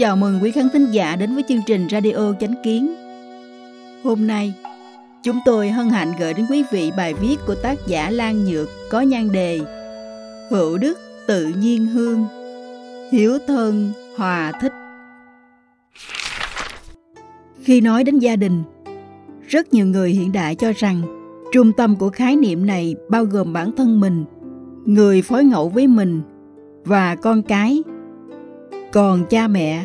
Chào mừng quý khán thính giả đến với chương trình Radio Chánh Kiến. Hôm nay, chúng tôi hân hạnh gửi đến quý vị bài viết của tác giả Lan Nhược có nhan đề Hữu Đức Tự Nhiên Hương Hiếu Thân Hòa Thích khi nói đến gia đình, rất nhiều người hiện đại cho rằng trung tâm của khái niệm này bao gồm bản thân mình, người phối ngẫu với mình và con cái còn cha mẹ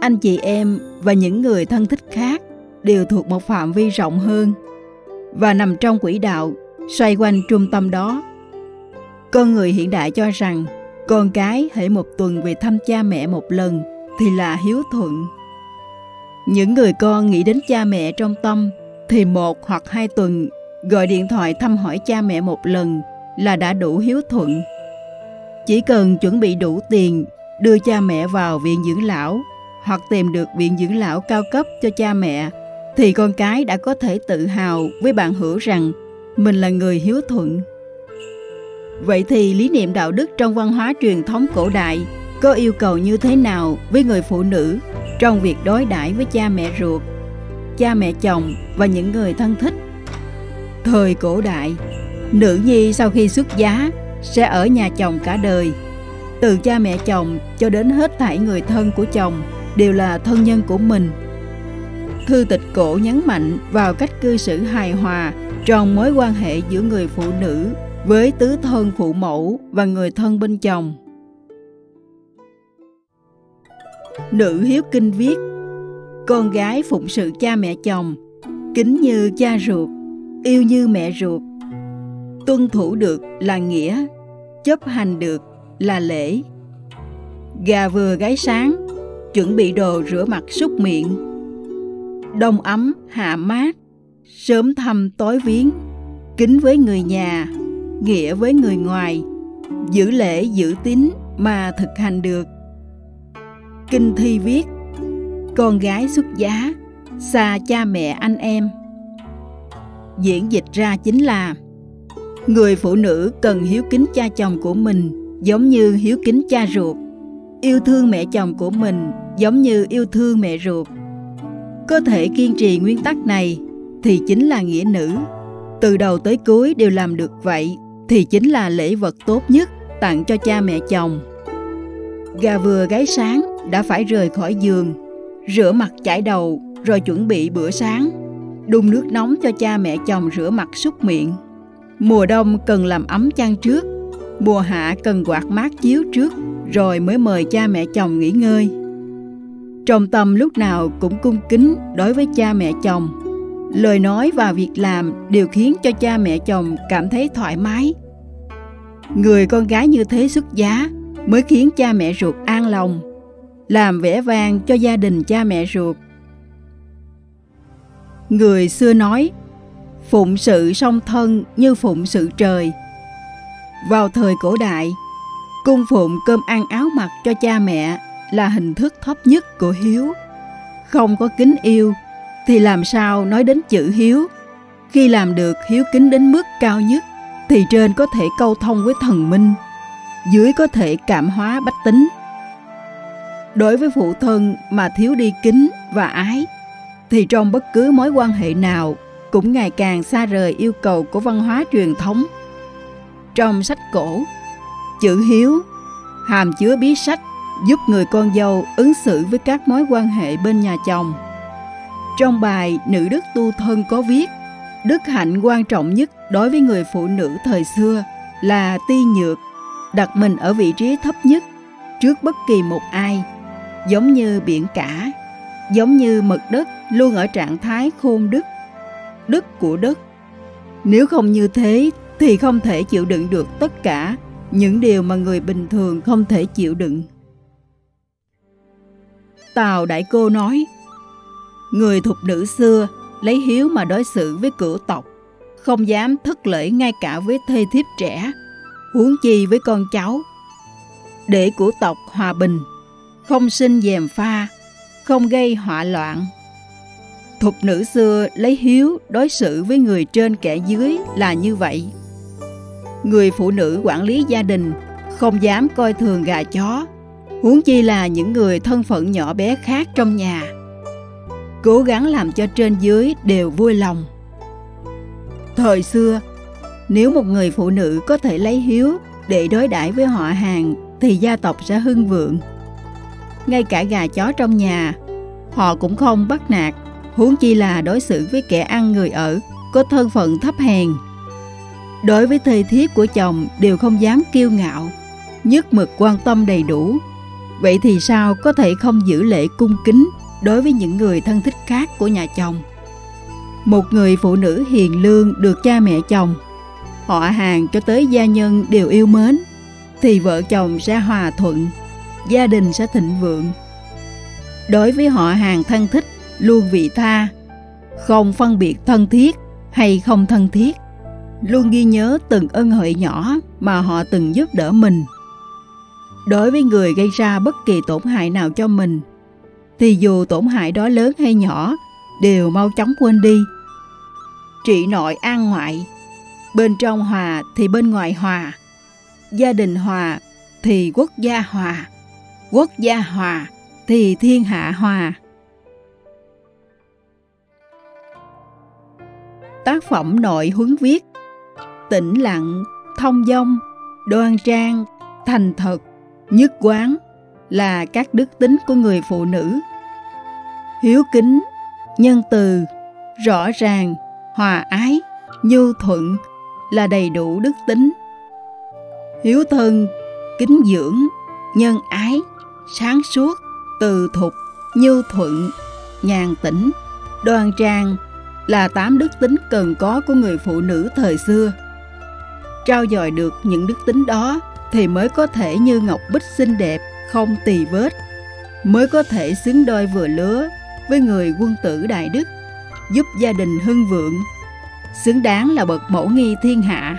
anh chị em và những người thân thích khác đều thuộc một phạm vi rộng hơn và nằm trong quỹ đạo xoay quanh trung tâm đó. Con người hiện đại cho rằng con cái hãy một tuần về thăm cha mẹ một lần thì là hiếu thuận những người con nghĩ đến cha mẹ trong tâm thì một hoặc hai tuần gọi điện thoại thăm hỏi cha mẹ một lần là đã đủ hiếu thuận chỉ cần chuẩn bị đủ tiền, đưa cha mẹ vào viện dưỡng lão hoặc tìm được viện dưỡng lão cao cấp cho cha mẹ, thì con cái đã có thể tự hào với bạn hữu rằng mình là người hiếu thuận. Vậy thì lý niệm đạo đức trong văn hóa truyền thống cổ đại có yêu cầu như thế nào với người phụ nữ trong việc đối đãi với cha mẹ ruột, cha mẹ chồng và những người thân thích? Thời cổ đại, nữ nhi sau khi xuất giá sẽ ở nhà chồng cả đời. Từ cha mẹ chồng cho đến hết thảy người thân của chồng đều là thân nhân của mình. Thư tịch cổ nhấn mạnh vào cách cư xử hài hòa trong mối quan hệ giữa người phụ nữ với tứ thân phụ mẫu và người thân bên chồng nữ hiếu kinh viết con gái phụng sự cha mẹ chồng kính như cha ruột yêu như mẹ ruột tuân thủ được là nghĩa chấp hành được là lễ. Gà vừa gáy sáng, chuẩn bị đồ rửa mặt súc miệng. Đông ấm, hạ mát, sớm thăm tối viếng, kính với người nhà, nghĩa với người ngoài, giữ lễ giữ tín mà thực hành được. Kinh thi viết, con gái xuất giá, xa cha mẹ anh em. Diễn dịch ra chính là người phụ nữ cần hiếu kính cha chồng của mình giống như hiếu kính cha ruột. Yêu thương mẹ chồng của mình giống như yêu thương mẹ ruột. Có thể kiên trì nguyên tắc này thì chính là nghĩa nữ. Từ đầu tới cuối đều làm được vậy thì chính là lễ vật tốt nhất tặng cho cha mẹ chồng. Gà vừa gáy sáng đã phải rời khỏi giường, rửa mặt chải đầu rồi chuẩn bị bữa sáng, đun nước nóng cho cha mẹ chồng rửa mặt súc miệng. Mùa đông cần làm ấm chăn trước, mùa hạ cần quạt mát chiếu trước rồi mới mời cha mẹ chồng nghỉ ngơi. Trong tâm lúc nào cũng cung kính đối với cha mẹ chồng. Lời nói và việc làm đều khiến cho cha mẹ chồng cảm thấy thoải mái. Người con gái như thế xuất giá mới khiến cha mẹ ruột an lòng làm vẻ vang cho gia đình cha mẹ ruột người xưa nói phụng sự song thân như phụng sự trời vào thời cổ đại, cung phụng cơm ăn áo mặc cho cha mẹ là hình thức thấp nhất của hiếu. Không có kính yêu thì làm sao nói đến chữ hiếu? Khi làm được hiếu kính đến mức cao nhất thì trên có thể câu thông với thần minh, dưới có thể cảm hóa bách tính. Đối với phụ thân mà thiếu đi kính và ái thì trong bất cứ mối quan hệ nào cũng ngày càng xa rời yêu cầu của văn hóa truyền thống trong sách cổ. Chữ hiếu hàm chứa bí sách giúp người con dâu ứng xử với các mối quan hệ bên nhà chồng. Trong bài Nữ đức tu thân có viết, đức hạnh quan trọng nhất đối với người phụ nữ thời xưa là ti nhược, đặt mình ở vị trí thấp nhất trước bất kỳ một ai, giống như biển cả, giống như mực đất luôn ở trạng thái khôn đức, đức của đất. Nếu không như thế thì không thể chịu đựng được tất cả những điều mà người bình thường không thể chịu đựng. Tào Đại Cô nói, Người thục nữ xưa lấy hiếu mà đối xử với cửu tộc, không dám thất lễ ngay cả với thê thiếp trẻ, huống chi với con cháu. Để cửu tộc hòa bình, không sinh dèm pha, không gây họa loạn. Thục nữ xưa lấy hiếu đối xử với người trên kẻ dưới là như vậy. Người phụ nữ quản lý gia đình không dám coi thường gà chó, huống chi là những người thân phận nhỏ bé khác trong nhà. Cố gắng làm cho trên dưới đều vui lòng. Thời xưa, nếu một người phụ nữ có thể lấy hiếu để đối đãi với họ hàng thì gia tộc sẽ hưng vượng. Ngay cả gà chó trong nhà, họ cũng không bắt nạt, huống chi là đối xử với kẻ ăn người ở, có thân phận thấp hèn. Đối với thầy thiếp của chồng đều không dám kiêu ngạo, nhất mực quan tâm đầy đủ. Vậy thì sao có thể không giữ lễ cung kính đối với những người thân thích khác của nhà chồng? Một người phụ nữ hiền lương được cha mẹ chồng, họ hàng cho tới gia nhân đều yêu mến, thì vợ chồng sẽ hòa thuận, gia đình sẽ thịnh vượng. Đối với họ hàng thân thích, luôn vị tha, không phân biệt thân thiết hay không thân thiết, luôn ghi nhớ từng ân huệ nhỏ mà họ từng giúp đỡ mình. Đối với người gây ra bất kỳ tổn hại nào cho mình, thì dù tổn hại đó lớn hay nhỏ, đều mau chóng quên đi. Trị nội an ngoại, bên trong hòa thì bên ngoài hòa, gia đình hòa thì quốc gia hòa, quốc gia hòa thì thiên hạ hòa. Tác phẩm nội huấn viết Tĩnh lặng, thông dong, đoan trang, thành thật, nhất quán là các đức tính của người phụ nữ. Hiếu kính, nhân từ, rõ ràng, hòa ái, nhu thuận là đầy đủ đức tính. Hiếu thân, kính dưỡng, nhân ái, sáng suốt, từ thục, nhu thuận, nhàn tĩnh, đoan trang là tám đức tính cần có của người phụ nữ thời xưa. Trao dồi được những đức tính đó thì mới có thể như ngọc bích xinh đẹp, không tì vết, mới có thể xứng đôi vừa lứa với người quân tử đại đức, giúp gia đình hưng vượng, xứng đáng là bậc mẫu nghi thiên hạ.